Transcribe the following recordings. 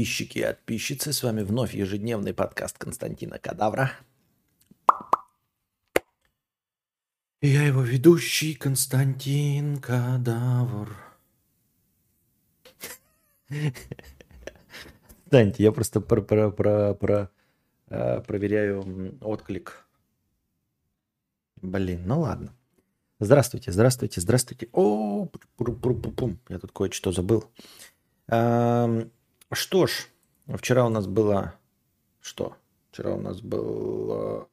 Подписчики и подписчицы, с вами вновь ежедневный подкаст Константина Кадавра. Я его ведущий Константин Кадавр. Станьте, я просто про, про, про, про, э, проверяю отклик. Блин, ну ладно. Здравствуйте, здравствуйте, здравствуйте. О, я тут кое-что забыл. Что ж, вчера у нас было... Что? Вчера у нас был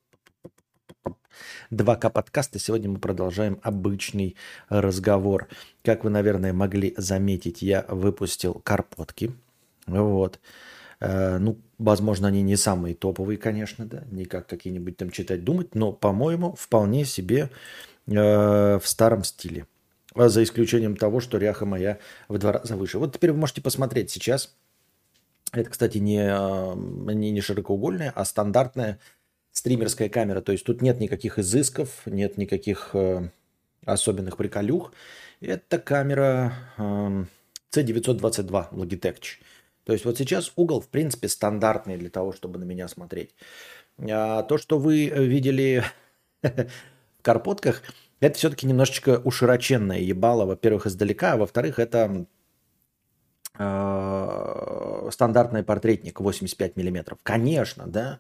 2К подкаста. Сегодня мы продолжаем обычный разговор. Как вы, наверное, могли заметить, я выпустил карпотки. Вот. Э, ну, возможно, они не самые топовые, конечно, да, не как какие-нибудь там читать, думать, но, по-моему, вполне себе э, в старом стиле. За исключением того, что ряха моя в два раза выше. Вот теперь вы можете посмотреть сейчас. Это, кстати, не, э, не, не широкоугольная, а стандартная стримерская камера. То есть тут нет никаких изысков, нет никаких э, особенных приколюх. Это камера э, C922 Logitech. То есть вот сейчас угол, в принципе, стандартный для того, чтобы на меня смотреть. А то, что вы видели в карпотках, это все-таки немножечко ушироченное ебало, во-первых, издалека, а во-вторых, это стандартный портретник 85 миллиметров. Конечно, да,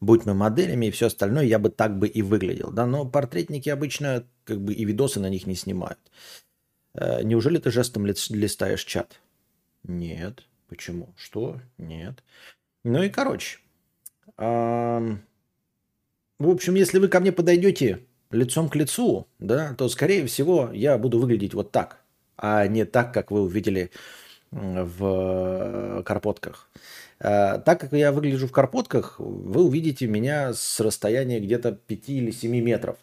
будь мы моделями и все остальное, я бы так бы и выглядел, да, но портретники обычно как бы и видосы на них не снимают. Э, неужели ты жестом листаешь чат? Нет. Почему? Что? Нет. Ну и короче. в общем, если вы ко мне подойдете лицом к лицу, да, то, скорее всего, я буду выглядеть вот так, а не так, как вы увидели в карпотках. А, так как я выгляжу в карпотках, вы увидите меня с расстояния где-то 5 или 7 метров.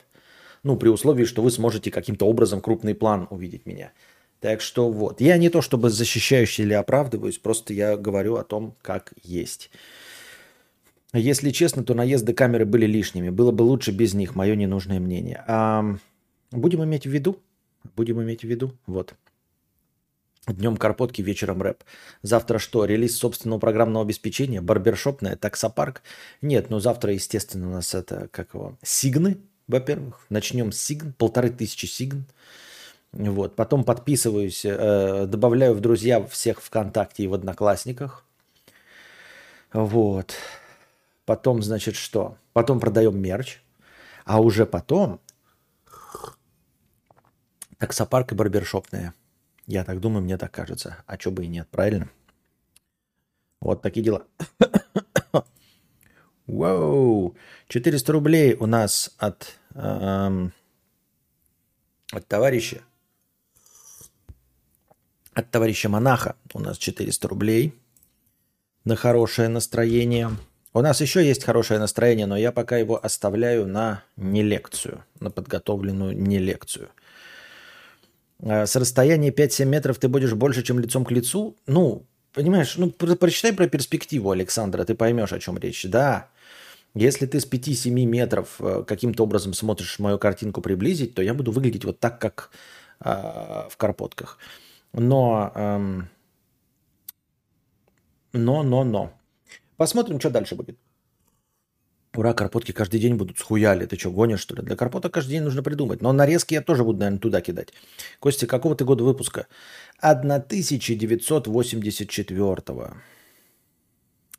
Ну, при условии, что вы сможете каким-то образом крупный план увидеть меня. Так что вот. Я не то чтобы защищающий или оправдываюсь, просто я говорю о том, как есть. Если честно, то наезды камеры были лишними. Было бы лучше без них, мое ненужное мнение. А, будем иметь в виду. Будем иметь в виду. Вот. Днем карпотки, вечером рэп. Завтра что? Релиз собственного программного обеспечения? Барбершопное? Таксопарк? Нет, ну завтра, естественно, у нас это, как его, сигны, во-первых. Начнем с сигн, полторы тысячи сигн. Вот. Потом подписываюсь, э, добавляю в друзья всех ВКонтакте и в Одноклассниках. Вот. Потом, значит, что? Потом продаем мерч. А уже потом таксопарк и барбершопная. Я так думаю, мне так кажется. А что бы и нет, правильно? Вот такие дела. Вау! 400 рублей у нас от, эм, от товарища от товарища монаха у нас 400 рублей на хорошее настроение. У нас еще есть хорошее настроение, но я пока его оставляю на не лекцию, на подготовленную не лекцию. А, с расстояния 5-7 метров ты будешь больше, чем лицом к лицу? Ну, понимаешь, ну, прочитай про перспективу Александра, ты поймешь, о чем речь. Да, если ты с 5-7 метров э, каким-то образом смотришь мою картинку приблизить, то я буду выглядеть вот так, как э, в карпотках. Но, эм, но, но, но. Посмотрим, что дальше будет. Ура, карпотки каждый день будут схуяли. Ты что, гонишь, что ли? Для карпоток каждый день нужно придумать. Но нарезки я тоже буду, наверное, туда кидать. Костя, какого ты года выпуска? 1984-го.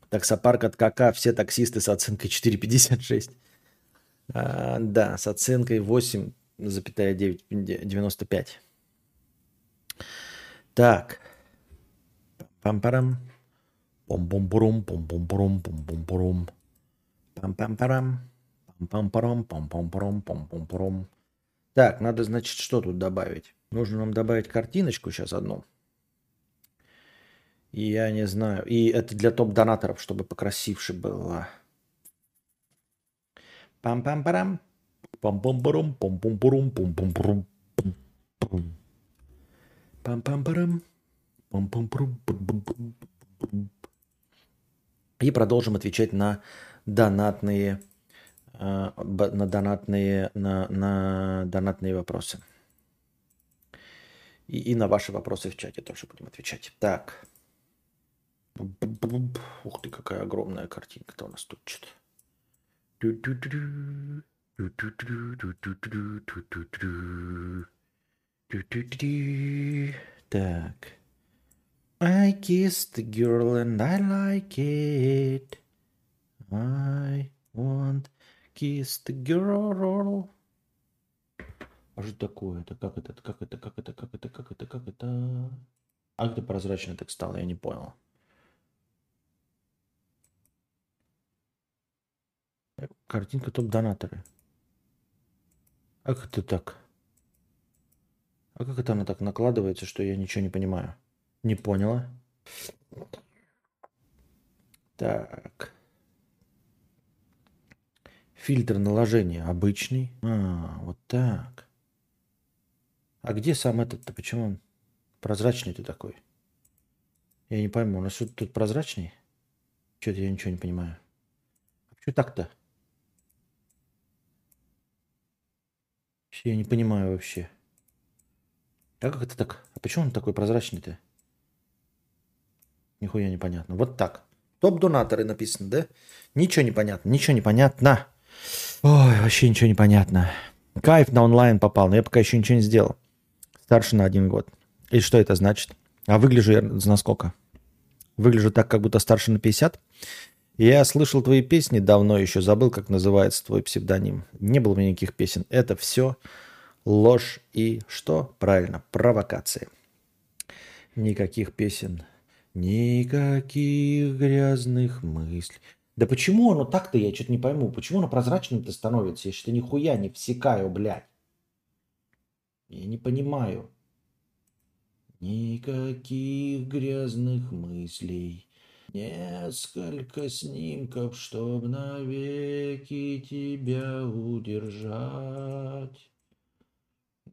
Таксопарк от КК. Все таксисты с оценкой 4,56. А, да, с оценкой 8,95. Так. Пам-парам. Пом-пом-пурум, пом-пом-пурум, пом-пом-пурум. Пам-пам-парам. Пам-пам-парам, пам-пам-парам, пам-пам-парам. Так, надо, значит, что тут добавить? Нужно нам добавить картиночку сейчас одну. И я не знаю. И это для топ-донаторов, чтобы покрасивше было. Пам-пам-парам. Пам-пам-парам, пам-пам-парам, пам-пам-парам. Пам-пам-парам. И продолжим отвечать на донатные, э, на донатные, на, на донатные вопросы. И, и на ваши вопросы в чате тоже будем отвечать. Так. Ух ты, какая огромная картинка-то у нас тут что-то. Так. I kissed the girl and I like it. I want kiss the girl. А что такое? Это как это? Как это? Как это? Как это? Как это? Как это? А где прозрачно так стало? Я не понял. Картинка топ-донаторы. А как это так? А как это она так накладывается, что я ничего не понимаю? Не поняла. Так. Фильтр наложения обычный. А, вот так. А где сам этот-то? Почему он прозрачный ты такой? Я не пойму. У нас что-то тут прозрачный? Что-то я ничего не понимаю. А что так-то? Я не понимаю вообще. А как это так? А почему он такой прозрачный-то? Нихуя непонятно. Вот так. Топ-донаторы написано, да? Ничего не понятно, ничего не понятно. Ой, вообще ничего не понятно. Кайф на онлайн попал, но я пока еще ничего не сделал. Старше на один год. И что это значит? А выгляжу я на сколько? Выгляжу так, как будто старше на 50? Я слышал твои песни давно еще, забыл, как называется твой псевдоним. Не было у меня никаких песен. Это все ложь и что? Правильно, провокации. Никаких песен. Никаких грязных мыслей. Да почему оно так-то, я что-то не пойму. Почему оно прозрачным-то становится, если ты нихуя не всекаю, блядь? Я не понимаю. Никаких грязных мыслей. Несколько снимков, чтоб навеки тебя удержать.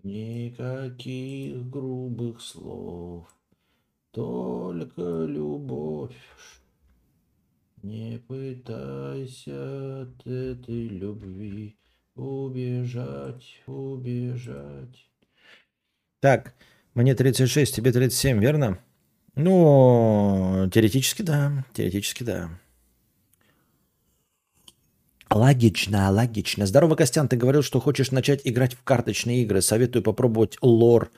Никаких грубых слов, только любовь. Не пытайся от этой любви убежать, убежать. Так, мне 36, тебе 37, верно? Ну, теоретически да, теоретически да. Логично, логично. Здорово, Костян, ты говорил, что хочешь начать играть в карточные игры. Советую попробовать LoR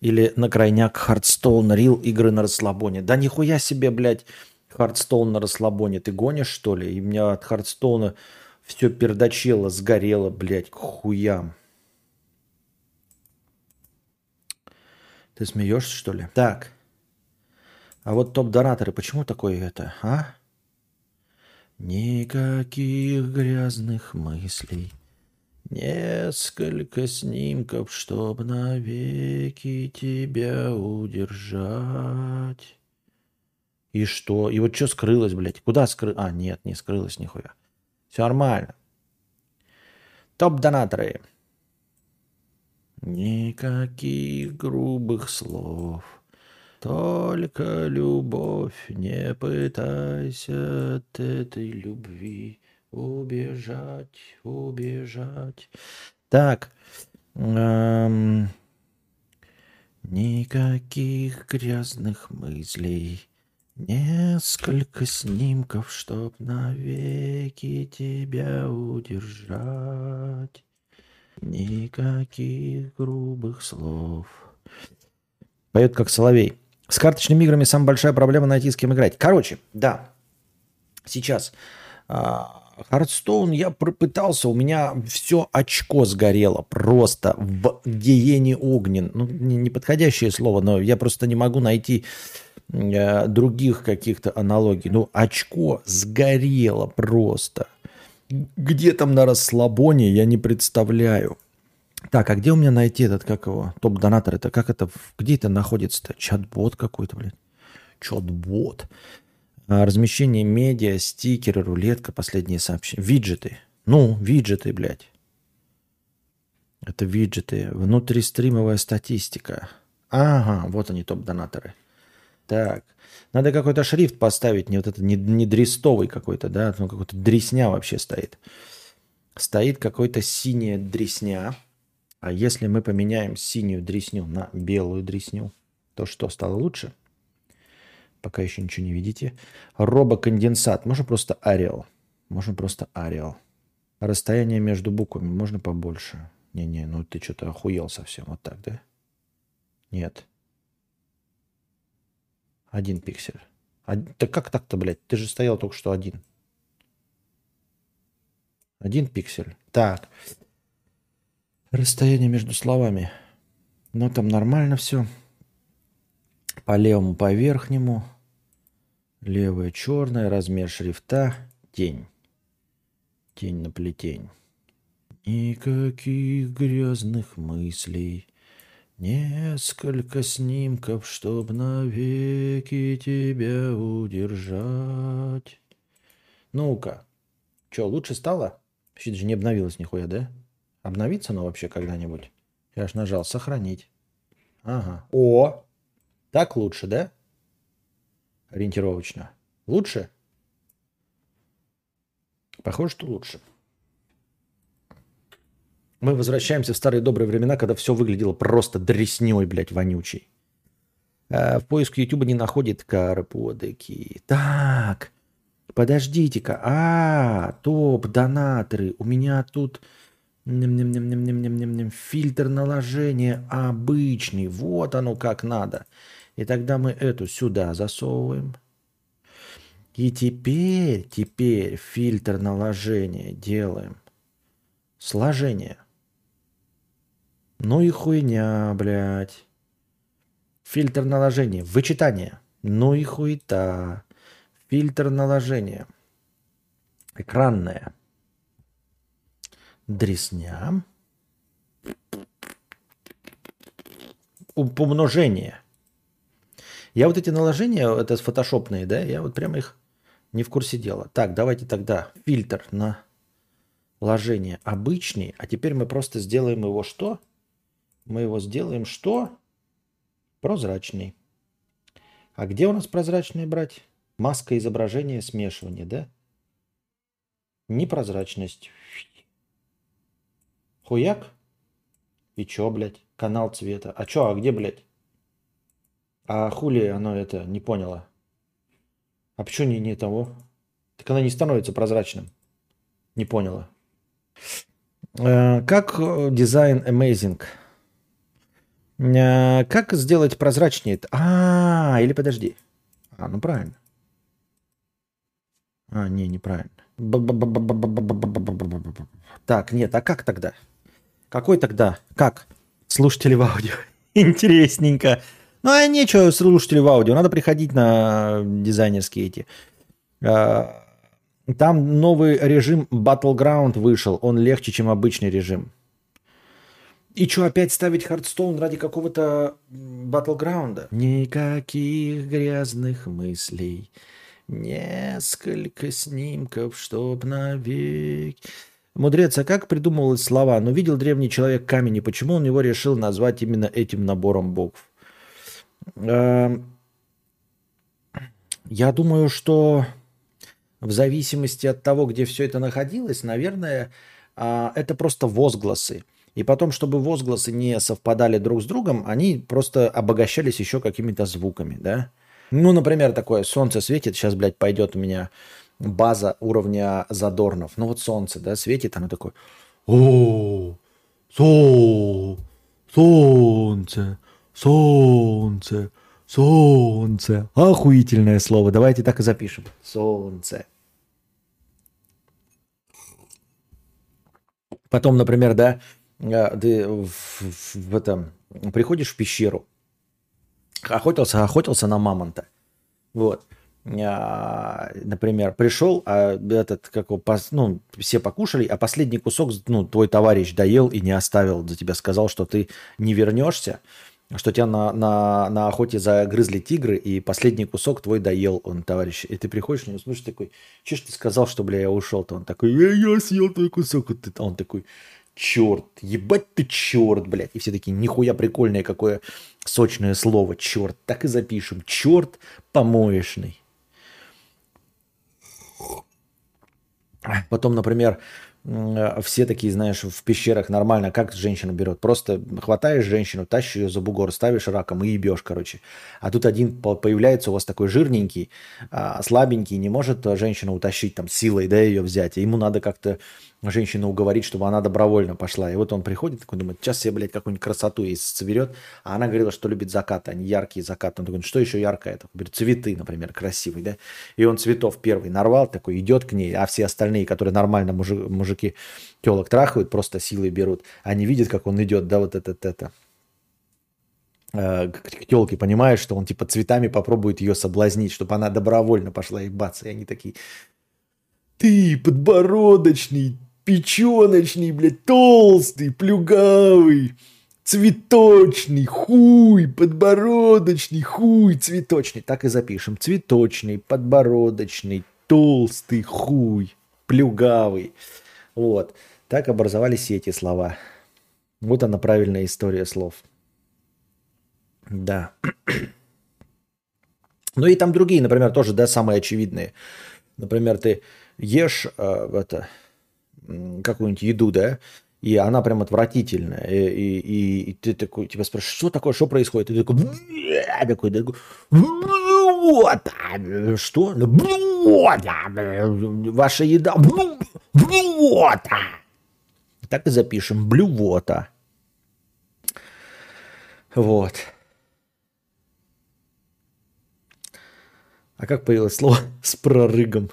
или на крайняк Hearthstone, real игры на расслабоне. Да нихуя себе, блядь, Hearthstone на расслабоне. Ты гонишь, что ли? И у меня от Hearthstone а все пердачело, сгорело, блядь, к хуям. Ты смеешься, что ли? Так. А вот топ-дораторы, почему такое это, а? Никаких грязных мыслей. Несколько снимков, чтоб навеки тебя удержать. И что? И вот что скрылось, блядь? Куда скрылось? А, нет, не скрылось нихуя. Все нормально. Топ-донаторы. Никаких грубых слов. Только любовь, не пытайся от этой любви убежать, убежать. Так. Эм, никаких грязных мыслей. Несколько снимков, чтоб навеки тебя удержать. Никаких грубых слов. Поет как соловей. С карточными играми самая большая проблема найти с кем играть. Короче, да. Сейчас. Хардстоун я пытался, у меня все очко сгорело просто в гиене огнен. Ну, неподходящее слово, но я просто не могу найти других каких-то аналогий. Ну, очко сгорело просто. Где там на расслабоне, я не представляю. Так, а где у меня найти этот, как его, топ-донатор? Это как это, где это находится-то? Чат-бот какой-то, блядь. Чат-бот. А, размещение медиа, стикеры, рулетка, последние сообщения. Виджеты. Ну, виджеты, блядь. Это виджеты. Внутристримовая статистика. Ага, вот они, топ-донаторы. Так. Надо какой-то шрифт поставить, не вот это, не, не дрестовый какой-то, да, ну какой-то дресня вообще стоит. Стоит какой-то синяя дресня. А если мы поменяем синюю дресню на белую дресню, то что, стало лучше? Пока еще ничего не видите. Робоконденсат. Можно просто Ариал. Можно просто Ариал. Расстояние между буквами можно побольше. Не-не, ну ты что-то охуел совсем. Вот так, да? Нет. Один пиксель. Од... Да как так-то, блядь? Ты же стоял только что один. Один пиксель. Так. Расстояние между словами. Ну, там нормально все. По левому, по верхнему. Левое черное, размер шрифта, тень. Тень на плетень. Никаких грязных мыслей. Несколько снимков, чтоб навеки тебя удержать. Ну-ка. Что, лучше стало? Вообще даже не обновилось нихуя, да? Обновится оно вообще когда-нибудь? Я аж нажал «Сохранить». Ага. О! Так лучше, да? Ориентировочно. Лучше? Похоже, что лучше. Мы возвращаемся в старые добрые времена, когда все выглядело просто дресней, блядь, вонючей. А в поиск YouTube не находит карподеки. Так, подождите-ка. А, топ, донаторы. У меня тут фильтр наложения обычный. Вот оно как надо. И тогда мы эту сюда засовываем. И теперь, теперь фильтр наложения делаем. Сложение – ну и хуйня, блядь. Фильтр наложения. Вычитание. Ну и хуета. Фильтр наложения. Экранная. Дресня. Умножение. Я вот эти наложения, это фотошопные, да, я вот прямо их не в курсе дела. Так, давайте тогда фильтр на ложение обычный, а теперь мы просто сделаем его что? Мы его сделаем что? Прозрачный. А где у нас прозрачный брать? Маска изображения, смешивание, да? Непрозрачность. Хуяк? И чё, блядь? Канал цвета. А чё, а где, блядь? А хули оно это не поняло? А почему не, не того? Так она не становится прозрачным. Не поняла. Э, как э, дизайн Amazing? Э, как сделать прозрачнее? -то? А, или подожди. А, ну правильно. А, не, неправильно. Так, нет, а как тогда? Какой тогда? Как? Слушатели в аудио. Интересненько. Ну, а нечего слушатели в аудио. Надо приходить на дизайнерские эти. Там новый режим Battleground вышел. Он легче, чем обычный режим. И что, опять ставить Hearthstone ради какого-то battleground а? Никаких грязных мыслей, несколько снимков, чтоб навек... Мудрец, а как придумывалось слова? Ну, видел древний человек камень, и почему он его решил назвать именно этим набором букв? Эм, я думаю, что в зависимости от того, где все это находилось, наверное, а, это просто возгласы. И потом, чтобы возгласы не совпадали друг с другом, они просто обогащались еще какими-то звуками, да? Ну, например, такое «Солнце светит», сейчас, блядь, пойдет у меня база уровня задорнов. Ну, вот солнце, да, светит, оно такое «О, сол, солнце, солнце, солнце». Охуительное слово, давайте так и запишем. Солнце. Потом, например, да, ты в, в, в этом приходишь в пещеру, охотился, охотился на мамонта, вот, а, например, пришел, а этот, как его, ну, все покушали, а последний кусок, ну, твой товарищ доел и не оставил за тебя, сказал, что ты не вернешься, что тебя на, на, на охоте загрызли тигры, и последний кусок твой доел он, товарищ. И ты приходишь него, слушай, такой, че ж ты сказал, что, бля, я ушел-то? Он такой, я, я съел твой кусок. А он такой, черт, ебать ты черт, блядь. И все такие, нихуя прикольное какое сочное слово, черт. Так и запишем, черт помоечный. Потом, например, э, все такие, знаешь, в пещерах нормально, как женщина берет. Просто хватаешь женщину, тащишь ее за бугор, ставишь раком и ебешь, короче. А тут один появляется у вас такой жирненький, а, слабенький, не может женщина утащить там силой, да, ее взять. Ему надо как-то женщину уговорить, чтобы она добровольно пошла. И вот он приходит, такой думает, сейчас себе, блядь, какую-нибудь красоту и соберет. А она говорила, что любит закаты, а не яркие закаты. Он такой, что еще яркое? Это? Говорит, цветы, например, красивые, да? И он цветов первый нарвал, такой идет к ней, а все остальные, которые нормально мужик, мужики телок трахают, просто силой берут. Они видят, как он идет, да, вот это, это, э, к телке понимают, что он типа цветами попробует ее соблазнить, чтобы она добровольно пошла ебаться. И они такие, ты подбородочный, печеночный, блядь, толстый, плюгавый, цветочный, хуй, подбородочный, хуй, цветочный. Так и запишем. Цветочный, подбородочный, толстый, хуй, плюгавый. Вот. Так образовались эти слова. Вот она правильная история слов. Да. Ну и там другие, например, тоже, да, самые очевидные. Например, ты ешь э, это, какую-нибудь еду, да, и она прям отвратительная. И, и, и, ты такой, тебя спрашиваешь, что такое, что происходит? И ты такой, такой, такой вот, что? Вот, ваша еда, вот. Так и запишем, блювота. Вот. А как появилось слово с прорыгом?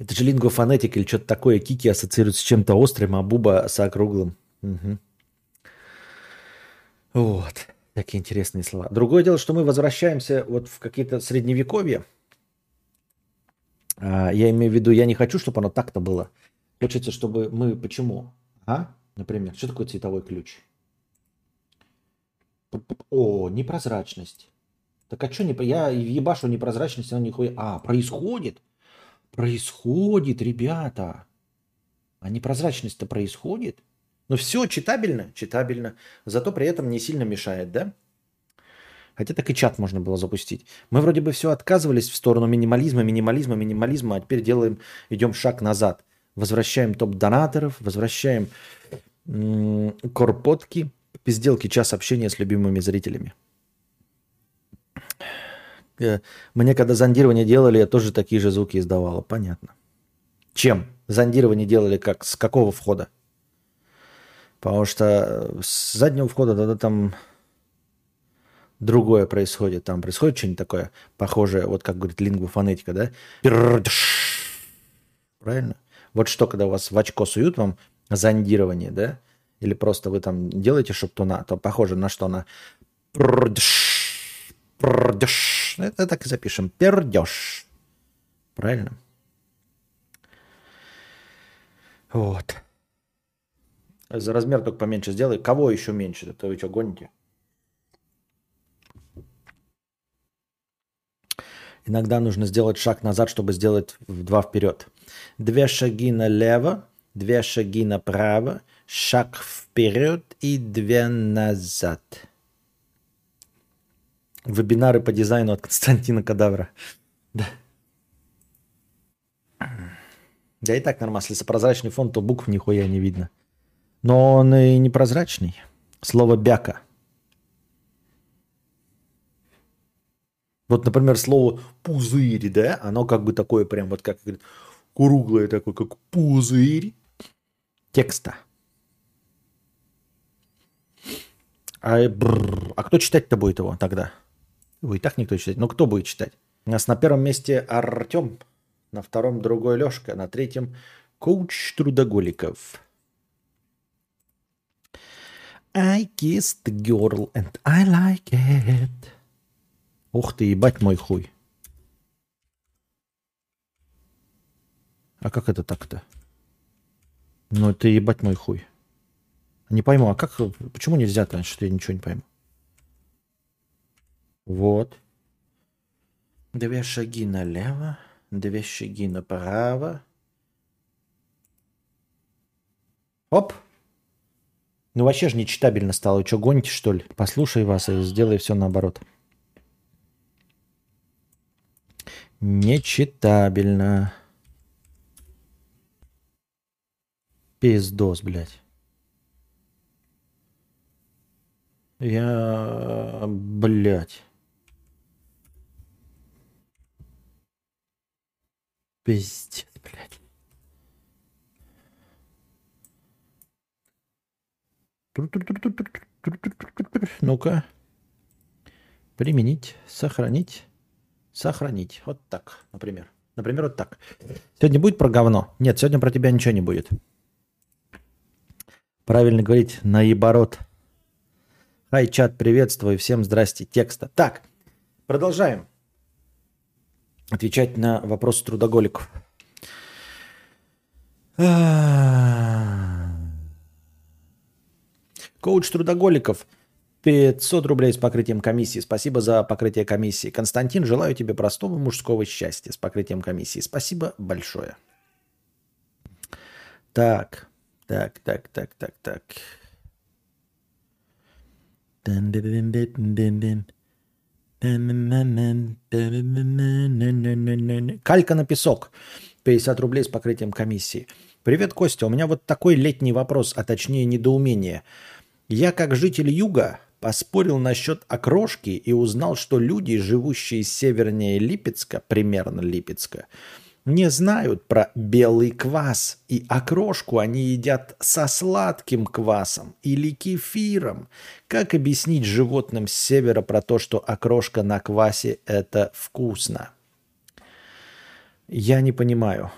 Это же лингвофонетик или что-то такое. Кики ассоциируется с чем-то острым, а Буба с округлым. Угу. Вот. Такие интересные слова. Другое дело, что мы возвращаемся вот в какие-то средневековья. А, я имею в виду, я не хочу, чтобы оно так-то было. Хочется, чтобы мы... Почему? А? Например, что такое цветовой ключ? О, непрозрачность. Так а что не... Я ебашу непрозрачность, она нихуя... А, происходит? Происходит, ребята. А непрозрачность-то происходит. Но все читабельно, читабельно. Зато при этом не сильно мешает, да? Хотя так и чат можно было запустить. Мы вроде бы все отказывались в сторону минимализма, минимализма, минимализма, а теперь делаем, идем шаг назад. Возвращаем топ-донаторов, возвращаем корпотки, пизделки, час общения с любимыми зрителями. Э, мне когда зондирование делали, я тоже такие же звуки издавала. Понятно. Чем? Зондирование делали как? С какого входа? Потому что э, с заднего входа тогда там другое происходит. Там происходит что-нибудь такое похожее, вот как говорит лингвофонетика, да? Правильно? Вот что, когда вас в очко суют вам зондирование, да? Или просто вы там делаете, чтобы то похоже на что на Пердеж. Это так и запишем. Пердеж. Правильно? Вот. За размер только поменьше сделай. Кого еще меньше? Это вы что, гоните? Иногда нужно сделать шаг назад, чтобы сделать два вперед. Две шаги налево, две шаги направо, шаг вперед и две назад. Вебинары по дизайну от Константина Кадавра. Да. Да и так нормально. Если прозрачный фон, то букв нихуя не видно. Но он и непрозрачный. Слово «бяка». Вот, например, слово «пузырь», да, оно как бы такое прям вот как говорит, круглое такое, как пузырь текста. А, бррр, а кто читать-то будет его тогда? Его и так никто читать. Но кто будет читать? У нас на первом месте Артем, на втором другой Лешка, на третьем коуч трудоголиков. I kissed the girl and I like it. Ух ты, ебать мой хуй. А как это так-то? Ну, это ебать мой хуй. Не пойму, а как, почему нельзя, конечно, что я ничего не пойму. Вот. Две шаги налево, две шаги направо. Оп! Ну вообще же нечитабельно стало. Что, гоните, что ли? Послушай вас и сделай все наоборот. Нечитабельно. Пиздос, блядь. Я, блядь. Пиздец, блядь. Ну-ка. Применить, сохранить, сохранить. Вот так, например. Например, вот так. Сегодня будет про говно? Нет, сегодня про тебя ничего не будет. Правильно говорить, наоборот. Хай, чат, приветствую, всем здрасте, текста. Так, продолжаем отвечать на вопросы трудоголиков. Коуч трудоголиков. 500 рублей с покрытием комиссии. Спасибо за покрытие комиссии. Константин, желаю тебе простого мужского счастья с покрытием комиссии. Спасибо большое. Так, так, так, так, так, так. Калька на песок. 50 рублей с покрытием комиссии. Привет, Костя. У меня вот такой летний вопрос, а точнее недоумение. Я как житель юга поспорил насчет окрошки и узнал, что люди, живущие севернее Липецка, примерно Липецка, не знают про белый квас, и окрошку они едят со сладким квасом или кефиром. Как объяснить животным с севера про то, что окрошка на квасе – это вкусно? Я не понимаю.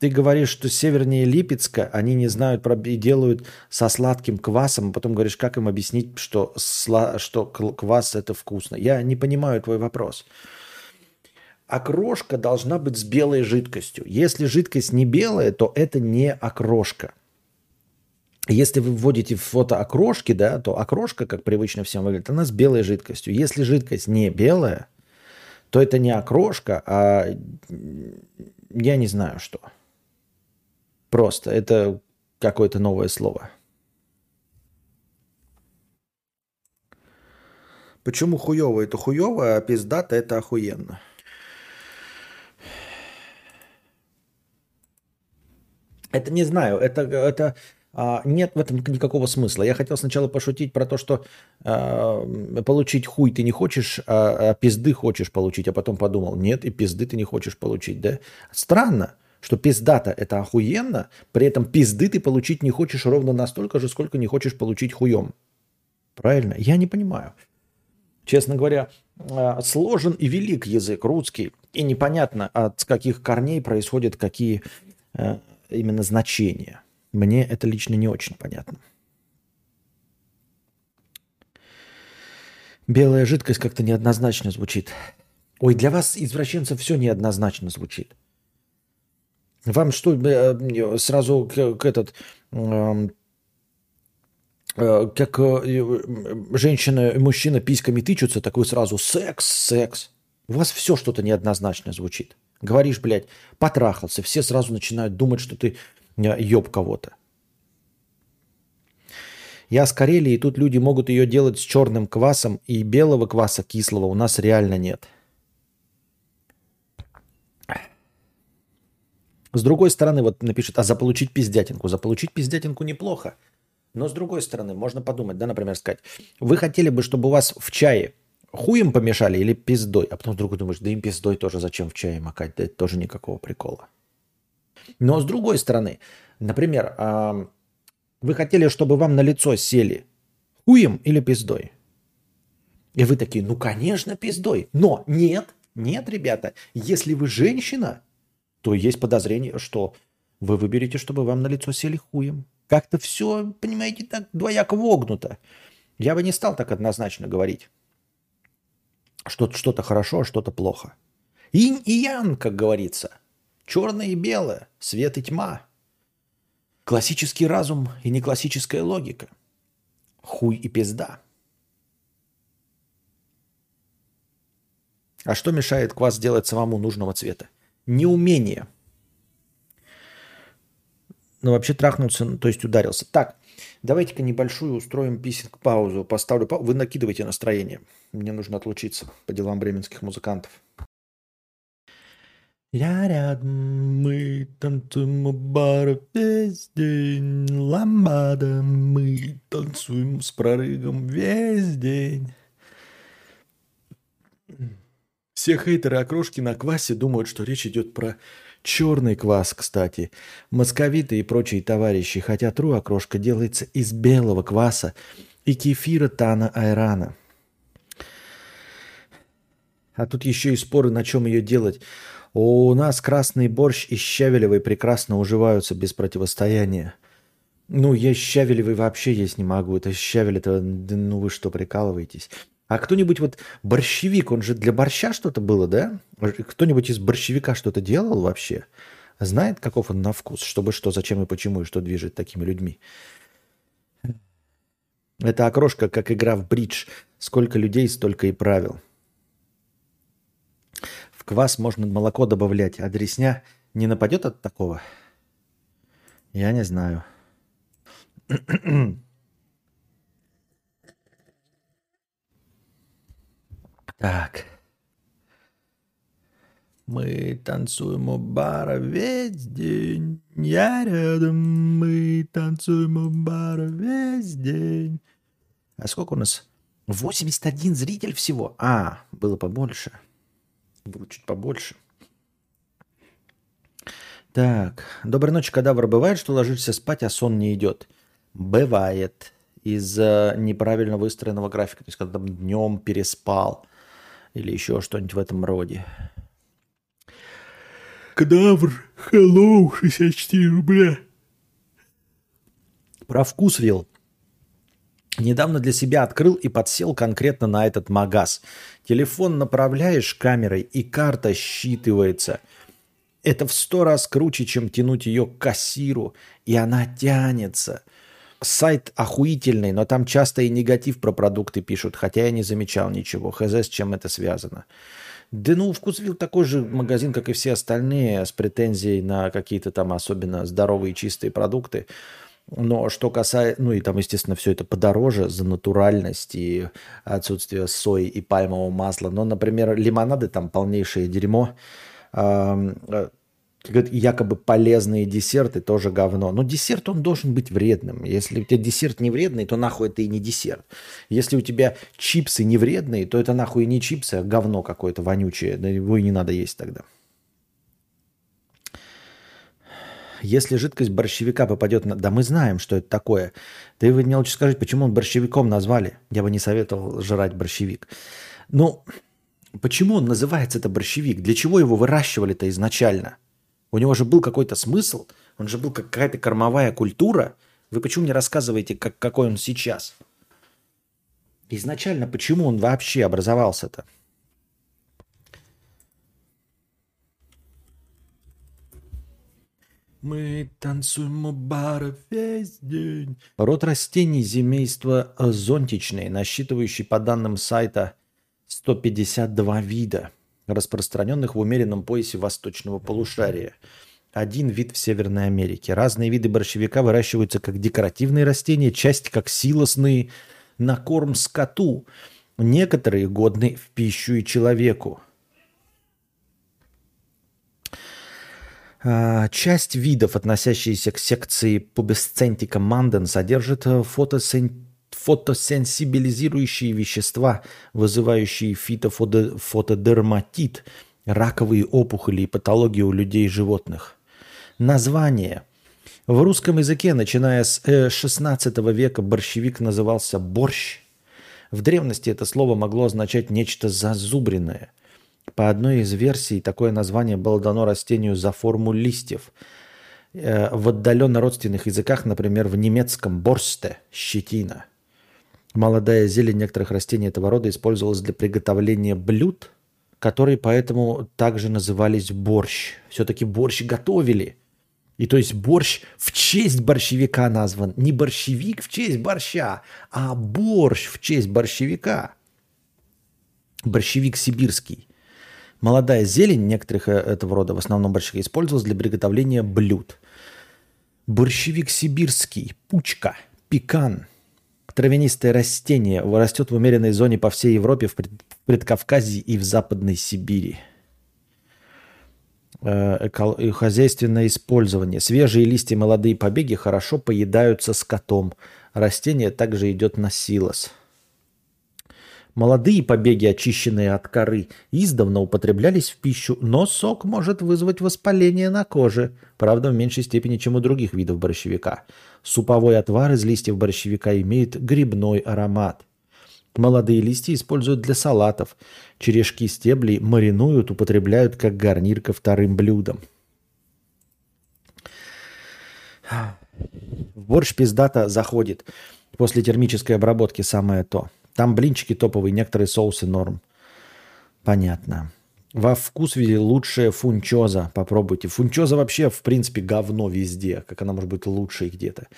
Ты говоришь, что севернее Липецка они не знают про и делают со сладким квасом, а потом говоришь, как им объяснить, что, сла, что квас это вкусно. Я не понимаю твой вопрос окрошка должна быть с белой жидкостью. Если жидкость не белая, то это не окрошка. Если вы вводите фото окрошки, да, то окрошка, как привычно всем выглядит, она с белой жидкостью. Если жидкость не белая, то это не окрошка, а я не знаю что. Просто это какое-то новое слово. Почему хуево это хуево, а пиздато это охуенно? Это не знаю, это, это нет в этом никакого смысла. Я хотел сначала пошутить про то, что а, получить хуй ты не хочешь, а, а пизды хочешь получить, а потом подумал, нет, и пизды ты не хочешь получить, да? Странно, что пиздата это охуенно, при этом пизды ты получить не хочешь ровно настолько же, сколько не хочешь получить хуем. Правильно? Я не понимаю. Честно говоря, а, сложен и велик язык русский, и непонятно, от каких корней происходят какие а, именно значение. Мне это лично не очень понятно. Белая жидкость как-то неоднозначно звучит. Ой, для вас, извращенцев, все неоднозначно звучит. Вам что, э, сразу как этот, эм, э, как э, женщина и мужчина письками тычутся, так вы сразу секс, секс. У вас все что-то неоднозначно звучит. Говоришь, блядь, потрахался. Все сразу начинают думать, что ты еб кого-то. Я с Карелии, и тут люди могут ее делать с черным квасом, и белого кваса кислого у нас реально нет. С другой стороны, вот напишет, а заполучить пиздятинку. Заполучить пиздятинку неплохо. Но с другой стороны, можно подумать, да, например, сказать, вы хотели бы, чтобы у вас в чае хуем помешали или пиздой? А потом вдруг думаешь, да им пиздой тоже зачем в чае макать? Да это тоже никакого прикола. Но с другой стороны, например, вы хотели, чтобы вам на лицо сели хуем или пиздой? И вы такие, ну, конечно, пиздой. Но нет, нет, ребята, если вы женщина, то есть подозрение, что вы выберете, чтобы вам на лицо сели хуем. Как-то все, понимаете, так двояко вогнуто. Я бы не стал так однозначно говорить. Что-то что хорошо, а что-то плохо. Инь и ян, как говорится. Черное и белое, свет и тьма. Классический разум и неклассическая логика. Хуй и пизда. А что мешает квас сделать самому нужного цвета? Неумение. Ну, вообще трахнуться, то есть ударился. Так, Давайте-ка небольшую устроим писинг-паузу. Поставлю паузу. Вы накидывайте настроение. Мне нужно отлучиться по делам бременских музыкантов. Я рядом, мы танцуем у бара весь день. Ламбада, мы танцуем с прорыгом весь день. Все хейтеры окрошки на квасе думают, что речь идет про черный квас, кстати. Московиты и прочие товарищи, хотя тру окрошка делается из белого кваса и кефира Тана Айрана. А тут еще и споры, на чем ее делать. У нас красный борщ и щавелевый прекрасно уживаются без противостояния. Ну, я щавелевый вообще есть не могу. Это щавель, это, ну вы что, прикалываетесь? А кто-нибудь вот борщевик, он же для борща что-то было, да? Кто-нибудь из борщевика что-то делал вообще? Знает, каков он на вкус? Чтобы что, зачем и почему, и что движет такими людьми? Это окрошка, как игра в бридж. Сколько людей, столько и правил квас можно молоко добавлять, а дресня не нападет от такого? Я не знаю. так. Мы танцуем у бара весь день. Я рядом. Мы танцуем у бара весь день. А сколько у нас? 81 зритель всего. А, было побольше. Было чуть побольше. Так, доброй ночи, кадавр. Бывает, что ложишься спать, а сон не идет? Бывает. Из-за неправильно выстроенного графика. То есть, когда там днем переспал. Или еще что-нибудь в этом роде. Кадавр, hello, 64 рубля. Про вкус вил. Недавно для себя открыл и подсел конкретно на этот магаз. Телефон направляешь камерой, и карта считывается. Это в сто раз круче, чем тянуть ее к кассиру, и она тянется. Сайт охуительный, но там часто и негатив про продукты пишут, хотя я не замечал ничего. Хз, с чем это связано. Да ну, Вкусвилл такой же магазин, как и все остальные, с претензией на какие-то там особенно здоровые чистые продукты. Но что касается, ну и там, естественно, все это подороже за натуральность и отсутствие сои и пальмового масла. Но, например, лимонады там полнейшее дерьмо. Э, якобы полезные десерты тоже говно. Но десерт, он должен быть вредным. Если у тебя десерт не вредный, то нахуй это и не десерт. Если у тебя чипсы не вредные, то это нахуй и не чипсы, а говно какое-то вонючее. Да его и не надо есть тогда. Если жидкость борщевика попадет на... Да мы знаем, что это такое. Ты вы мне лучше скажите, почему он борщевиком назвали? Я бы не советовал жрать борщевик. Ну, почему он называется это борщевик? Для чего его выращивали-то изначально? У него же был какой-то смысл. Он же был какая-то кормовая культура. Вы почему мне рассказываете, как, какой он сейчас? Изначально почему он вообще образовался-то? Мы танцуем у бара весь день. Род растений семейства зонтичные, насчитывающий по данным сайта 152 вида, распространенных в умеренном поясе восточного полушария. Один вид в Северной Америке. Разные виды борщевика выращиваются как декоративные растения, часть как силосные на корм скоту. Некоторые годны в пищу и человеку. Часть видов, относящиеся к секции пубесцентика манден, содержит э, фотосен... фотосенсибилизирующие вещества, вызывающие фитофотодерматит, раковые опухоли и патологии у людей и животных. Название. В русском языке, начиная с XVI э, века, борщевик назывался борщ. В древности это слово могло означать нечто зазубренное – по одной из версий такое название было дано растению за форму листьев. Э, в отдаленно родственных языках, например, в немецком борсте – щетина. Молодая зелень некоторых растений этого рода использовалась для приготовления блюд, которые поэтому также назывались борщ. Все-таки борщ готовили. И то есть борщ в честь борщевика назван. Не борщевик в честь борща, а борщ в честь борщевика. Борщевик сибирский. Молодая зелень некоторых э, этого рода, в основном борщевика, использовалась для приготовления блюд. Борщевик сибирский, пучка, пекан, травянистое растение, растет в умеренной зоне по всей Европе, в Предкавказье и в Западной Сибири. э, хозяйственное использование. Свежие листья, молодые побеги хорошо поедаются скотом. Растение также идет на силос. Молодые побеги, очищенные от коры, издавна употреблялись в пищу, но сок может вызвать воспаление на коже, правда, в меньшей степени, чем у других видов борщевика. Суповой отвар из листьев борщевика имеет грибной аромат. Молодые листья используют для салатов. Черешки стеблей маринуют, употребляют как гарнир ко вторым блюдам. В борщ пиздата заходит. После термической обработки самое то – там блинчики топовые, некоторые соусы норм. Понятно. Во вкус виде лучшее фунчоза. Попробуйте. Фунчоза вообще, в принципе, говно везде. Как она может быть лучшей где-то.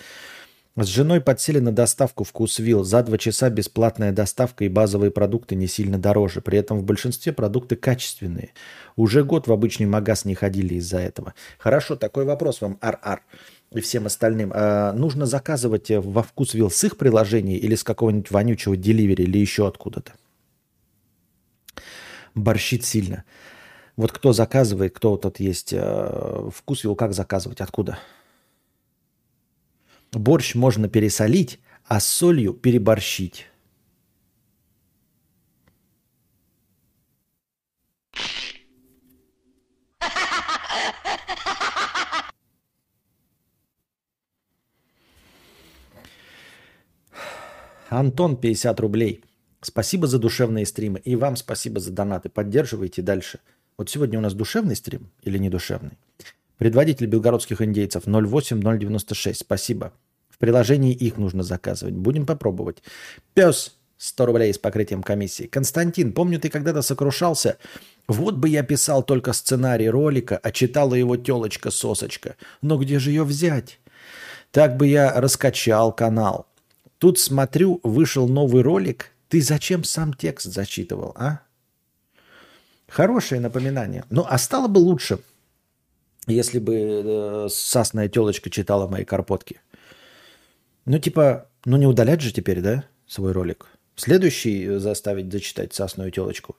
С женой подсели на доставку вкусвилл. За два часа бесплатная доставка и базовые продукты не сильно дороже. При этом в большинстве продукты качественные. Уже год в обычный магаз не ходили из-за этого. Хорошо, такой вопрос вам, Ар-Ар и всем остальным, а нужно заказывать э, во вкус вил с их приложения или с какого-нибудь вонючего деливери или еще откуда-то? Борщит сильно. Вот кто заказывает, кто вот тут есть э, вкус вил, как заказывать, откуда? Борщ можно пересолить, а солью переборщить. Антон, 50 рублей. Спасибо за душевные стримы. И вам спасибо за донаты. Поддерживайте дальше. Вот сегодня у нас душевный стрим или не душевный? Предводитель белгородских индейцев 08096. Спасибо. В приложении их нужно заказывать. Будем попробовать. Пес 100 рублей с покрытием комиссии. Константин, помню, ты когда-то сокрушался. Вот бы я писал только сценарий ролика, а читала его телочка-сосочка. Но где же ее взять? Так бы я раскачал канал. Тут смотрю, вышел новый ролик. Ты зачем сам текст зачитывал, а? Хорошее напоминание. Ну, а стало бы лучше, если бы э, сасная телочка читала мои карпотки. Ну, типа, ну не удалять же теперь, да, свой ролик? Следующий заставить зачитать сасную телочку.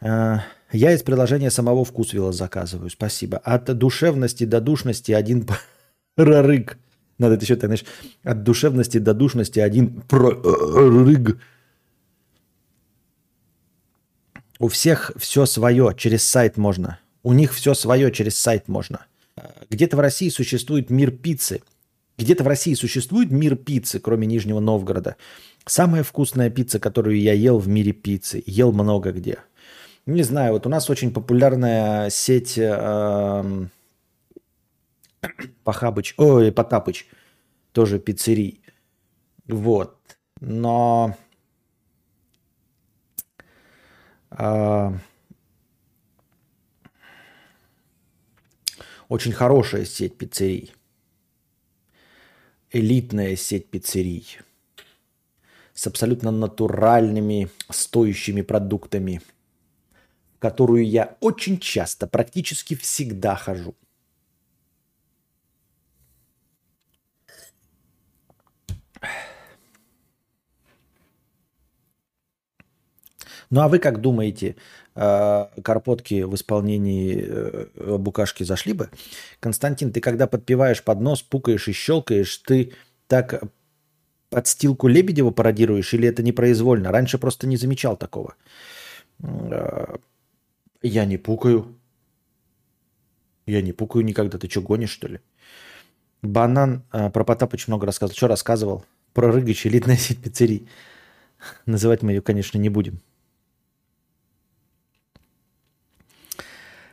Э, я из приложения самого вкусвилла заказываю, спасибо. От душевности до душности один прорык. Надо это еще так, знаешь, от душевности до душности один прорыг. У всех все свое, через сайт можно. У них все свое, через сайт можно. Где-то в России существует мир пиццы. Где-то в России существует мир пиццы, кроме Нижнего Новгорода. Самая вкусная пицца, которую я ел в мире пиццы. Ел много где. Не знаю, вот у нас очень популярная сеть... Э, Пахабыч, ой, Потапыч, тоже пиццерий. Вот. Но а, очень хорошая сеть пиццерий. Элитная сеть пиццерий с абсолютно натуральными, стоящими продуктами, в которую я очень часто, практически всегда хожу. Ну а вы как думаете, э, карпотки в исполнении э, букашки зашли бы? Константин, ты когда подпеваешь под нос, пукаешь и щелкаешь, ты так подстилку Лебедева пародируешь или это непроизвольно? Раньше просто не замечал такого. Э, я не пукаю. Я не пукаю никогда. Ты что, гонишь, что ли? Банан про Потапыч много рассказывал. Что рассказывал? Про Рыгач, элитная сеть пиццерий. Называть мы ее, конечно, не будем.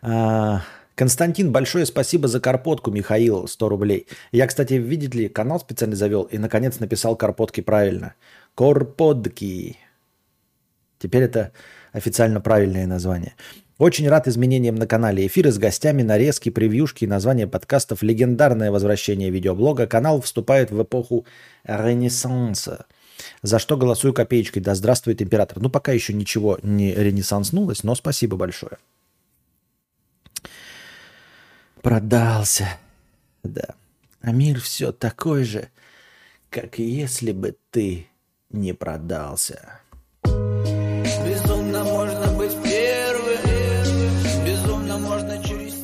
Константин, большое спасибо за карпотку, Михаил, 100 рублей. Я, кстати, видите ли, канал специально завел и, наконец, написал карпотки правильно. Корпотки. Теперь это официально правильное название. Очень рад изменениям на канале. Эфиры с гостями, нарезки, превьюшки, название подкастов, легендарное возвращение видеоблога. Канал вступает в эпоху ренессанса. За что голосую копеечкой. Да здравствует император. Ну, пока еще ничего не ренессанснулось, но спасибо большое. Продался. Да. А мир все такой же, как если бы ты не продался. Безумно можно быть первым, безумно можно через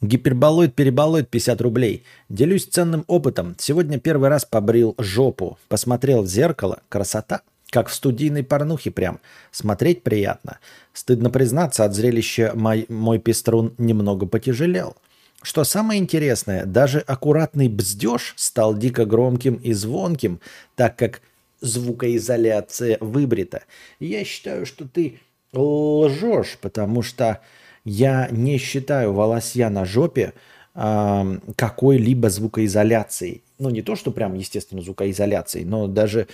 Гиперболоид, переболоид 50 рублей. Делюсь ценным опытом. Сегодня первый раз побрил жопу. Посмотрел в зеркало. Красота. Как в студийной порнухе прям. Смотреть приятно. Стыдно признаться, от зрелища мой, мой пеструн немного потяжелел. Что самое интересное, даже аккуратный бздеж стал дико громким и звонким, так как звукоизоляция выбрита. Я считаю, что ты лжешь, потому что я не считаю волосья на жопе э, какой-либо звукоизоляцией. Ну, не то, что прям, естественно, звукоизоляцией, но даже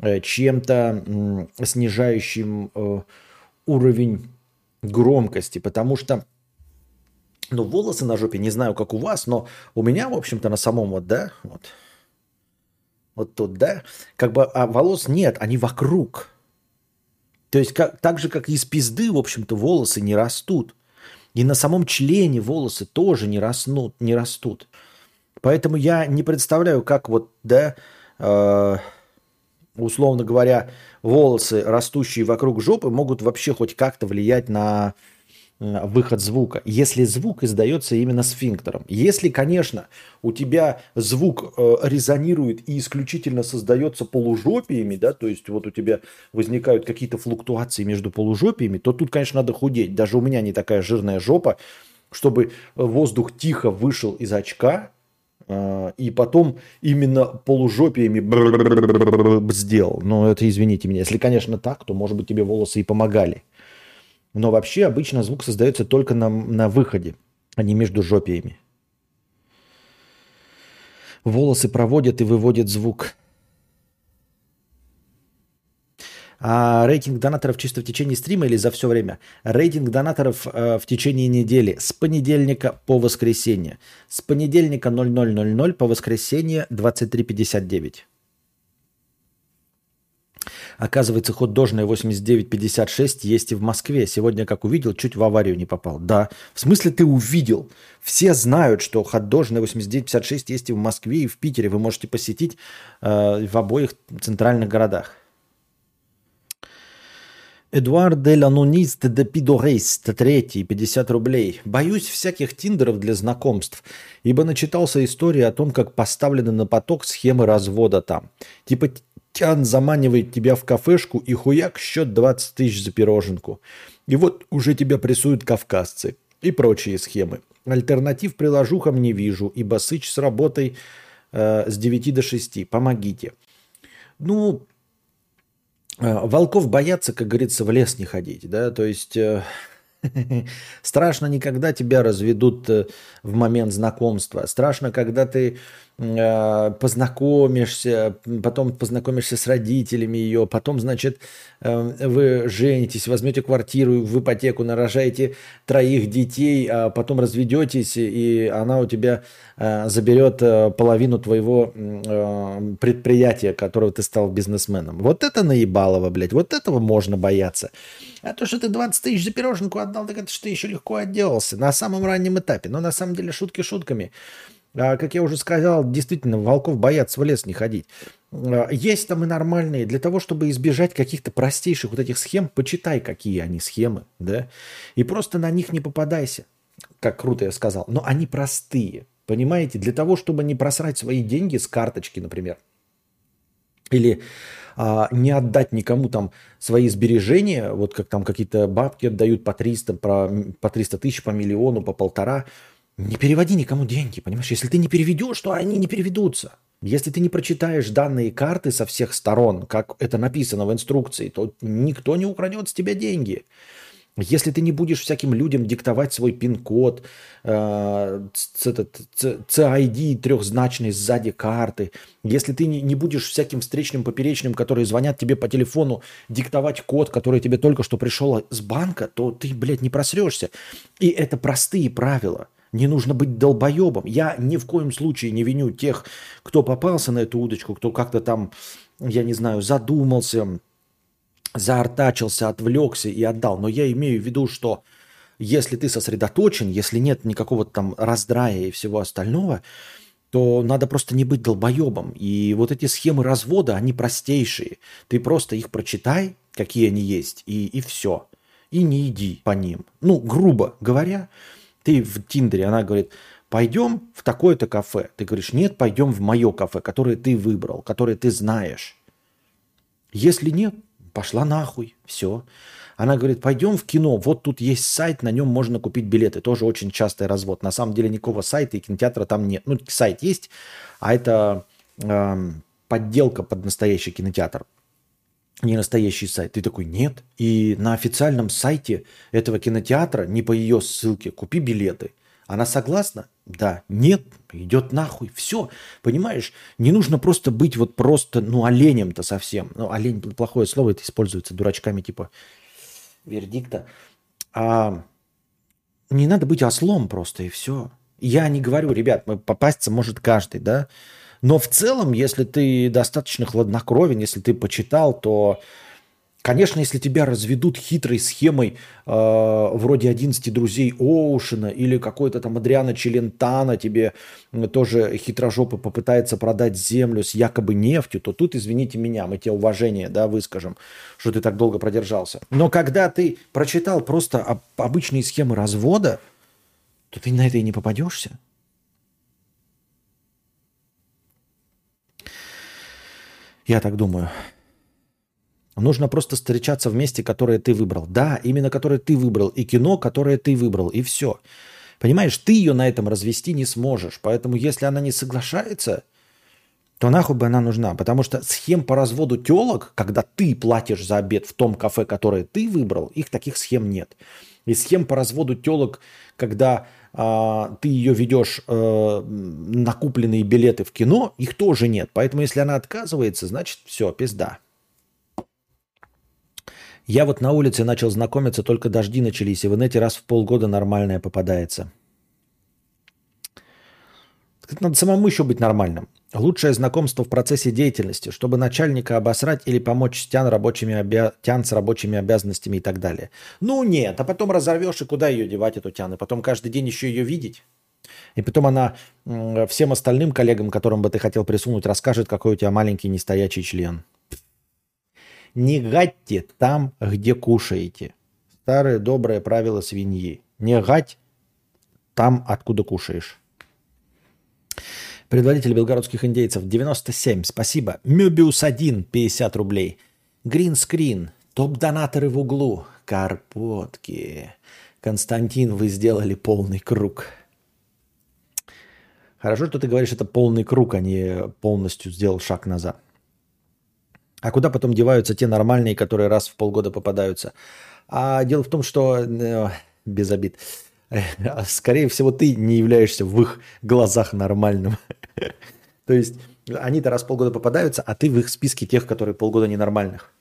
чем-то э, снижающим э, уровень громкости, потому что ну, волосы на жопе, не знаю, как у вас, но у меня, в общем-то, на самом вот, да, вот, вот тут, да, как бы, а волос нет, они вокруг. То есть как, так же, как из пизды, в общем-то, волосы не растут. И на самом члене волосы тоже не растут. Не растут. Поэтому я не представляю, как вот, да, э, условно говоря, волосы, растущие вокруг жопы, могут вообще хоть как-то влиять на Э, выход звука, если звук издается именно сфинктером. Если, конечно, у тебя звук э, резонирует и исключительно создается полужопиями, да, то есть вот у тебя возникают какие-то флуктуации между полужопиями, то тут, конечно, надо худеть. Даже у меня не такая жирная жопа, чтобы воздух тихо вышел из очка, э, и потом именно полужопиями сделал. Но это, извините меня, если, конечно, так, то, может быть, тебе волосы и помогали. Но вообще обычно звук создается только на, на выходе, а не между жопиями. Волосы проводят и выводят звук. А рейтинг донаторов чисто в течение стрима или за все время? Рейтинг донаторов э, в течение недели с понедельника по воскресенье. С понедельника 0000 по воскресенье 2359. Оказывается, ход дожная 8956 есть и в Москве. Сегодня, как увидел, чуть в аварию не попал. Да. В смысле ты увидел? Все знают, что ход дожная 8956 есть и в Москве, и в Питере. Вы можете посетить э, в обоих центральных городах. Эдуард де Ланунист де Пидорейст, третий, 50 рублей. Боюсь всяких тиндеров для знакомств, ибо начитался истории о том, как поставлены на поток схемы развода там. Типа Тян заманивает тебя в кафешку и хуяк счет 20 тысяч за пироженку. И вот уже тебя прессуют кавказцы и прочие схемы. Альтернатив приложухам не вижу, ибо сыч с работой э, с 9 до 6. Помогите. Ну, волков боятся, как говорится, в лес не ходить. Да? То есть... Э, страшно не когда тебя разведут э, в момент знакомства. Страшно, когда ты Э, познакомишься, потом познакомишься с родителями ее, потом, значит, э, вы женитесь, возьмете квартиру в ипотеку, нарожаете троих детей, а потом разведетесь, и она у тебя э, заберет половину твоего предприятия, которого ты стал бизнесменом. Вот это наебалово, блядь, вот этого можно бояться. А то, что ты 20 тысяч за пироженку отдал, так это что ты еще легко отделался на самом раннем этапе. Но на самом деле шутки шутками. А, как я уже сказал, действительно, волков боятся в лес не ходить. А, есть там и нормальные. Для того, чтобы избежать каких-то простейших вот этих схем, почитай, какие они схемы, да, и просто на них не попадайся, как круто я сказал. Но они простые, понимаете? Для того, чтобы не просрать свои деньги с карточки, например, или а, не отдать никому там свои сбережения, вот как там какие-то бабки отдают по 300, по, по 300 тысяч, по миллиону, по полтора – не переводи никому деньги, понимаешь? Если ты не переведешь, то они не переведутся. Если ты не прочитаешь данные карты со всех сторон, как это написано в инструкции, то никто не украдет с тебя деньги. Если ты не будешь всяким людям диктовать свой пин-код, э, CID трехзначный сзади карты, если ты не будешь всяким встречным поперечным, которые звонят тебе по телефону, диктовать код, который тебе только что пришел с банка, то ты, блядь, не просрешься. И это простые правила – не нужно быть долбоебом. Я ни в коем случае не виню тех, кто попался на эту удочку, кто как-то там, я не знаю, задумался, заортачился, отвлекся и отдал. Но я имею в виду, что если ты сосредоточен, если нет никакого там раздрая и всего остального, то надо просто не быть долбоебом. И вот эти схемы развода, они простейшие. Ты просто их прочитай, какие они есть, и, и все. И не иди по ним. Ну, грубо говоря, Ты в Тиндере, она говорит, пойдем в такое-то кафе. Ты говоришь, нет, пойдем в мое кафе, которое ты выбрал, которое ты знаешь. Если нет, пошла нахуй, все. Она говорит, пойдем в кино, вот тут есть сайт, на нем можно купить билеты. Тоже очень частый развод. На самом деле никакого сайта и кинотеатра там нет. Ну, сайт есть, а это э, подделка под настоящий кинотеатр. Не настоящий сайт. Ты такой, нет. И на официальном сайте этого кинотеатра, не по ее ссылке, купи билеты. Она согласна? Да. Нет, идет нахуй. Все. Понимаешь, не нужно просто быть вот просто, ну, оленем-то совсем. Ну, олень, плохое слово, это используется дурачками типа вердикта. А не надо быть ослом просто, и все. Я не говорю, ребят, попасться может каждый, да. Но в целом, если ты достаточно хладнокровен, если ты почитал, то Конечно, если тебя разведут хитрой схемой э, вроде 11 друзей Оушена или какой-то там Адриана Челентана тебе тоже хитрожопы попытается продать землю с якобы нефтью, то тут, извините меня, мы тебе уважение да, выскажем, что ты так долго продержался. Но когда ты прочитал просто обычные схемы развода, то ты на это и не попадешься. Я так думаю. Нужно просто встречаться в месте, которое ты выбрал. Да, именно которое ты выбрал. И кино, которое ты выбрал. И все. Понимаешь, ты ее на этом развести не сможешь. Поэтому если она не соглашается, то нахуй бы она нужна. Потому что схем по разводу телок, когда ты платишь за обед в том кафе, которое ты выбрал, их таких схем нет. И схем по разводу телок, когда ты ее ведешь а, на купленные билеты в кино, их тоже нет. Поэтому если она отказывается, значит все, пизда. Я вот на улице начал знакомиться, только дожди начались, и в инете раз в полгода нормальное попадается. Надо самому еще быть нормальным. Лучшее знакомство в процессе деятельности, чтобы начальника обосрать или помочь тян, рабочими обя... тян с рабочими обязанностями и так далее. Ну нет, а потом разорвешь, и куда ее девать, эту тян? И потом каждый день еще ее видеть? И потом она всем остальным коллегам, которым бы ты хотел присунуть, расскажет, какой у тебя маленький нестоячий член. Не гадьте там, где кушаете. Старое доброе правило свиньи. Не гать там, откуда кушаешь. Предводитель белгородских индейцев 97, спасибо. Мюбиус 1, 50 рублей. Гринскрин, топ-донаторы в углу. Карпотки. Константин, вы сделали полный круг. Хорошо, что ты говоришь, это полный круг, а не полностью сделал шаг назад. А куда потом деваются те нормальные, которые раз в полгода попадаются? А дело в том, что, э, без обид, э, скорее всего, ты не являешься в их глазах нормальным. То есть они-то раз в полгода попадаются, а ты в их списке тех, которые полгода ненормальных.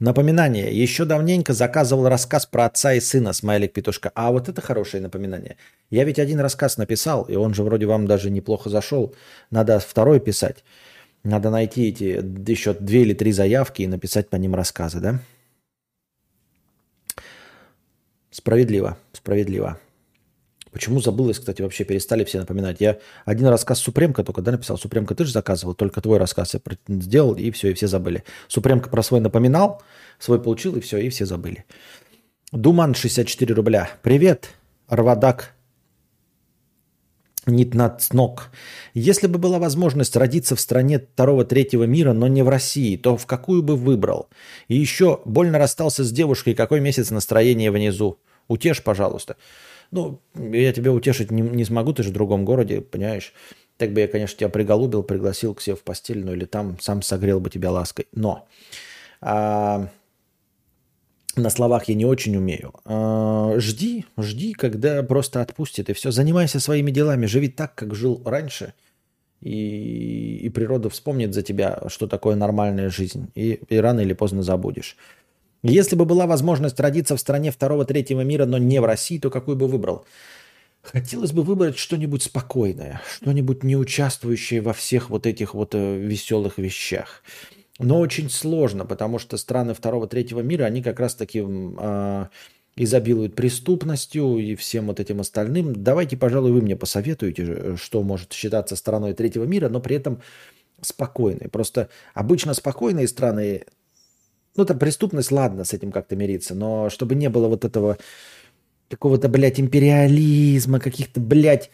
Напоминание. Еще давненько заказывал рассказ про отца и сына, смайлик петушка. А вот это хорошее напоминание. Я ведь один рассказ написал, и он же вроде вам даже неплохо зашел. Надо второй писать. Надо найти эти еще две или три заявки и написать по ним рассказы, да? Справедливо, справедливо. Почему забылось, кстати, вообще перестали все напоминать? Я один рассказ Супремка только, да, написал. Супремка, ты же заказывал, только твой рассказ я сделал, и все, и все забыли. Супремка про свой напоминал, свой получил, и все, и все забыли. Думан, 64 рубля. Привет, Арвадак. Нитнацнок. Если бы была возможность родиться в стране второго-третьего мира, но не в России, то в какую бы выбрал? И еще больно расстался с девушкой, какой месяц настроение внизу? Утешь, пожалуйста. Ну, я тебя утешить не, не смогу, ты же в другом городе, понимаешь? Так бы я, конечно, тебя приголубил, пригласил к себе в постель, ну или там сам согрел бы тебя лаской. Но а, на словах я не очень умею. А, жди, жди, когда просто отпустит, и все. Занимайся своими делами, живи так, как жил раньше, и, и природа вспомнит за тебя, что такое нормальная жизнь, и, и рано или поздно забудешь. Если бы была возможность родиться в стране второго-третьего мира, но не в России, то какую бы выбрал? Хотелось бы выбрать что-нибудь спокойное, что-нибудь не участвующее во всех вот этих вот э, веселых вещах. Но очень сложно, потому что страны второго-третьего мира, они как раз-таки э, изобилуют преступностью и всем вот этим остальным. Давайте, пожалуй, вы мне посоветуете, что может считаться страной третьего мира, но при этом спокойной. Просто обычно спокойные страны Ну, там преступность, ладно, с этим как-то мириться, но чтобы не было вот этого какого-то, блядь, империализма, каких-то, блядь,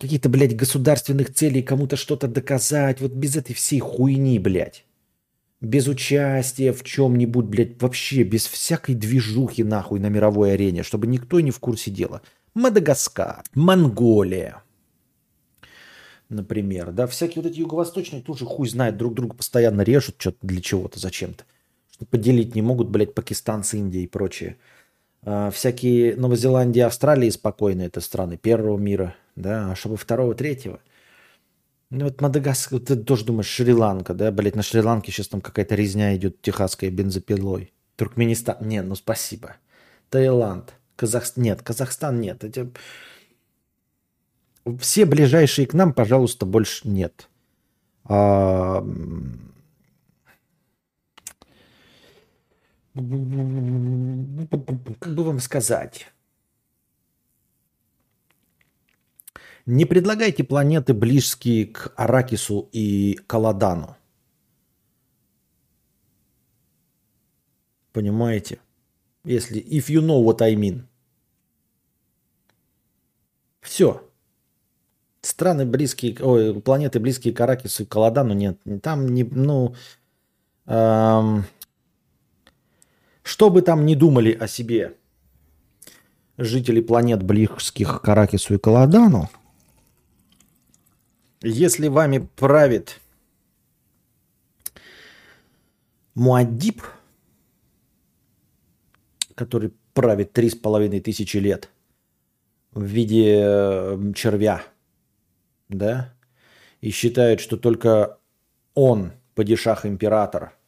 каких-то, блядь, государственных целей, кому-то что-то доказать, вот без этой всей хуйни, блядь. Без участия в чем-нибудь, блядь, вообще без всякой движухи нахуй на мировой арене, чтобы никто не в курсе дела. Мадагаскар, Монголия, например, да, всякие вот эти юго-восточные тоже хуй знает, друг друга постоянно режут что-то для чего-то, зачем-то. Что поделить не могут, блядь, пакистанцы, Индия и прочее. А, всякие Новозеландия, Австралия спокойные это страны первого мира, да, а чтобы второго, третьего. Ну вот Мадагаскар, ты тоже думаешь, Шри-Ланка, да, блядь, на Шри-Ланке сейчас там какая-то резня идет техасская бензопилой. Туркменистан, не, ну спасибо. Таиланд, Казахстан, нет, Казахстан нет. Эти... Все ближайшие к нам, пожалуйста, больше нет. А... Как бы вам сказать? Не предлагайте планеты, близкие к Аракису и Каладану. Понимаете? Если if you know what I mean. Все. Страны близкие, ой, планеты близкие к Аракису и Каладану нет. Там не, ну, эм, что бы там ни думали о себе жители планет близких к Аракису и Каладану, если вами правит Муаддиб, который правит три с половиной тысячи лет в виде червя, да, и считает, что только он, падишах-император –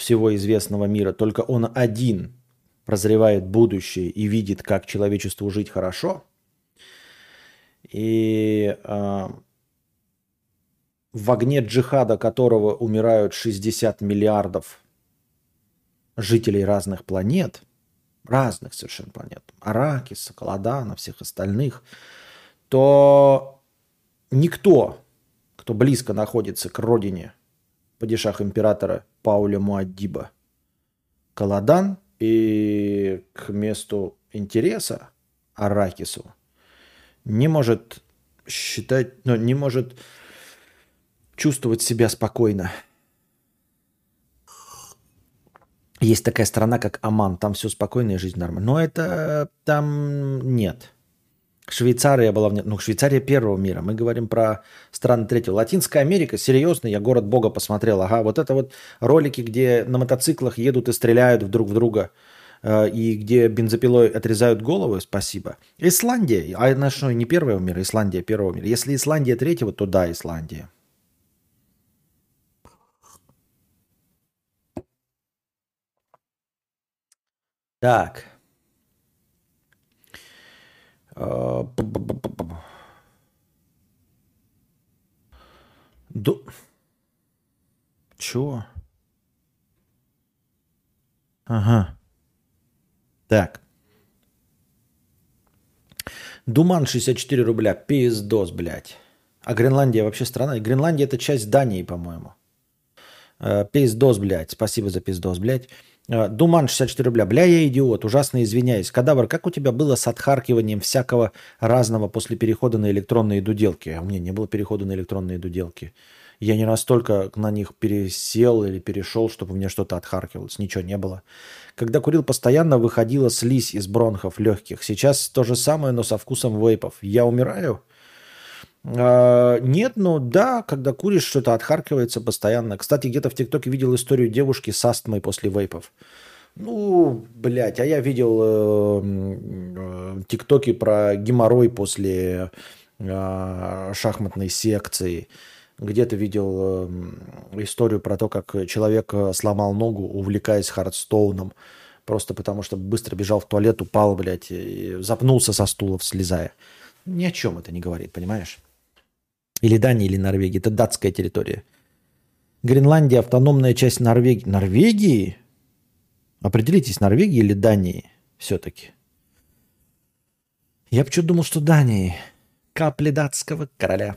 всего известного мира, только он один прозревает будущее и видит, как человечеству жить хорошо. И э, в огне джихада которого умирают 60 миллиардов жителей разных планет, разных совершенно планет, Аракиса, Каладана, всех остальных, то никто, кто близко находится к родине падишах императора Пауля Муаддиба. Каладан и к месту интереса Аракису не может считать, ну, не может чувствовать себя спокойно. Есть такая страна, как Аман, там все спокойно и жизнь нормально. Но это там нет. Швейцария была, ну, Швейцария первого мира. Мы говорим про страны третьего. Латинская Америка, серьезно, я город Бога посмотрел. Ага, вот это вот ролики, где на мотоциклах едут и стреляют друг в друга, э, и где бензопилой отрезают головы, спасибо. Исландия, а это что, не первого мира, Исландия первого мира. Если Исландия третьего, то да, Исландия. Так. Ду... Чего? Ага. Так. Думан 64 рубля. Пиздос, блядь. А Гренландия вообще страна? Гренландия это часть Дании, по-моему. Э, пиздос, блядь. Спасибо за пиздос, блядь. Э, Думан 64 рубля. Бля, я идиот, ужасно извиняюсь. Кадавр, как у тебя было с отхаркиванием всякого разного после перехода на электронные дуделки? А у меня не было перехода на электронные дуделки. Я не настолько на них пересел или перешел, чтобы мне что-то отхаркивалось. Ничего не было. Когда курил постоянно, выходила слизь из бронхов легких. Сейчас то же самое, но со вкусом вейпов. Я умираю? А, нет, ну да, когда куришь, что-то отхаркивается постоянно. Кстати, где-то в ТикТоке видел историю девушки с астмой после вейпов. Ну, блядь, а я видел э, э, ТикТоки про геморрой после э, шахматной секции. Где-то видел историю про то, как человек сломал ногу, увлекаясь Hearthstone ом. Просто потому, что быстро бежал в туалет, упал, блядь, и запнулся со стула, слезая. Ни о чем это не говорит, понимаешь? Или Дания, или Норвегия. Это датская территория. Гренландия – автономная часть Норвегии. Норвегии? Определитесь, Норвегии или Дании все-таки. Я почему думал, что Дании. Капли датского короля.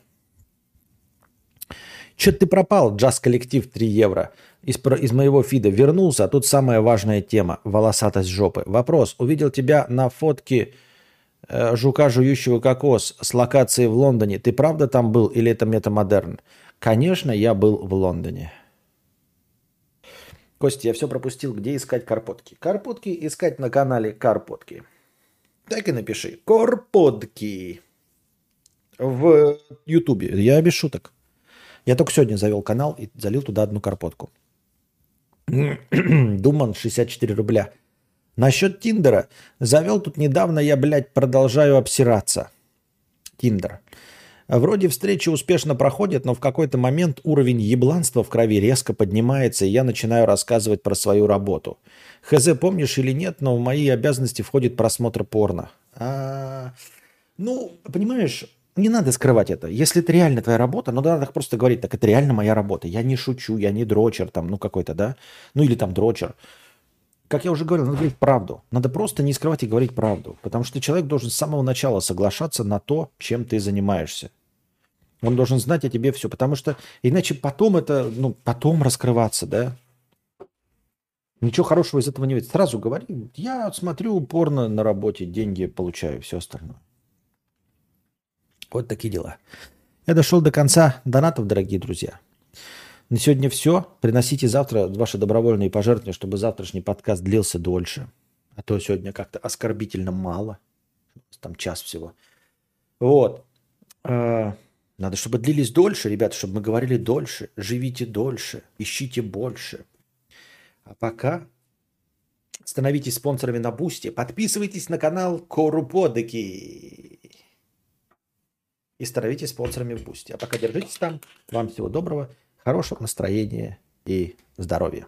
Че ты пропал, джаз коллектив 3 евро. Из, из моего фида вернулся, а тут самая важная тема – волосатость жопы. Вопрос. Увидел тебя на фотке жука, жующего кокос с локацией в Лондоне. Ты правда там был или это метамодерн? Конечно, я был в Лондоне. Костя, я все пропустил. Где искать карпотки? Карпотки искать на канале Карпотки. Так и напиши. Карпотки. В Ютубе. Я без шуток. Я только сегодня завел канал и залил туда одну карпотку. Думан 64 рубля. Насчет Тиндера. Завел тут недавно, я, блядь, продолжаю обсираться. Тиндер. Вроде встречи успешно проходят, но в какой-то момент уровень ебланства в крови резко поднимается, и я начинаю рассказывать про свою работу. Хз, помнишь или нет, но в мои обязанности входит просмотр порно. А, ну, понимаешь, не надо скрывать это. Если это реально твоя работа, ну надо просто говорить, так это реально моя работа. Я не шучу, я не дрочер там, ну какой-то, да? Ну или там дрочер. Как я уже говорил, надо говорить правду. Надо просто не скрывать и говорить правду. Потому что человек должен с самого начала соглашаться на то, чем ты занимаешься. Он должен знать о тебе все, потому что иначе потом это, ну, потом раскрываться, да? Ничего хорошего из этого не видит. Сразу говори, я смотрю упорно на работе, деньги получаю, все остальное. Вот такие дела. Я дошел до конца донатов, дорогие друзья. На сегодня все. Приносите завтра ваши добровольные пожертвования, чтобы завтрашний подкаст длился дольше. А то сегодня как-то оскорбительно мало. Там час всего. Вот. А, надо, чтобы длились дольше, ребята, чтобы мы говорили дольше. Живите дольше, ищите больше. А пока становитесь спонсорами на Бусте, подписывайтесь на канал Коруподыки и становитесь спонсорами в Бусте. А пока держитесь там. Вам всего доброго, хорошего настроения и здоровья.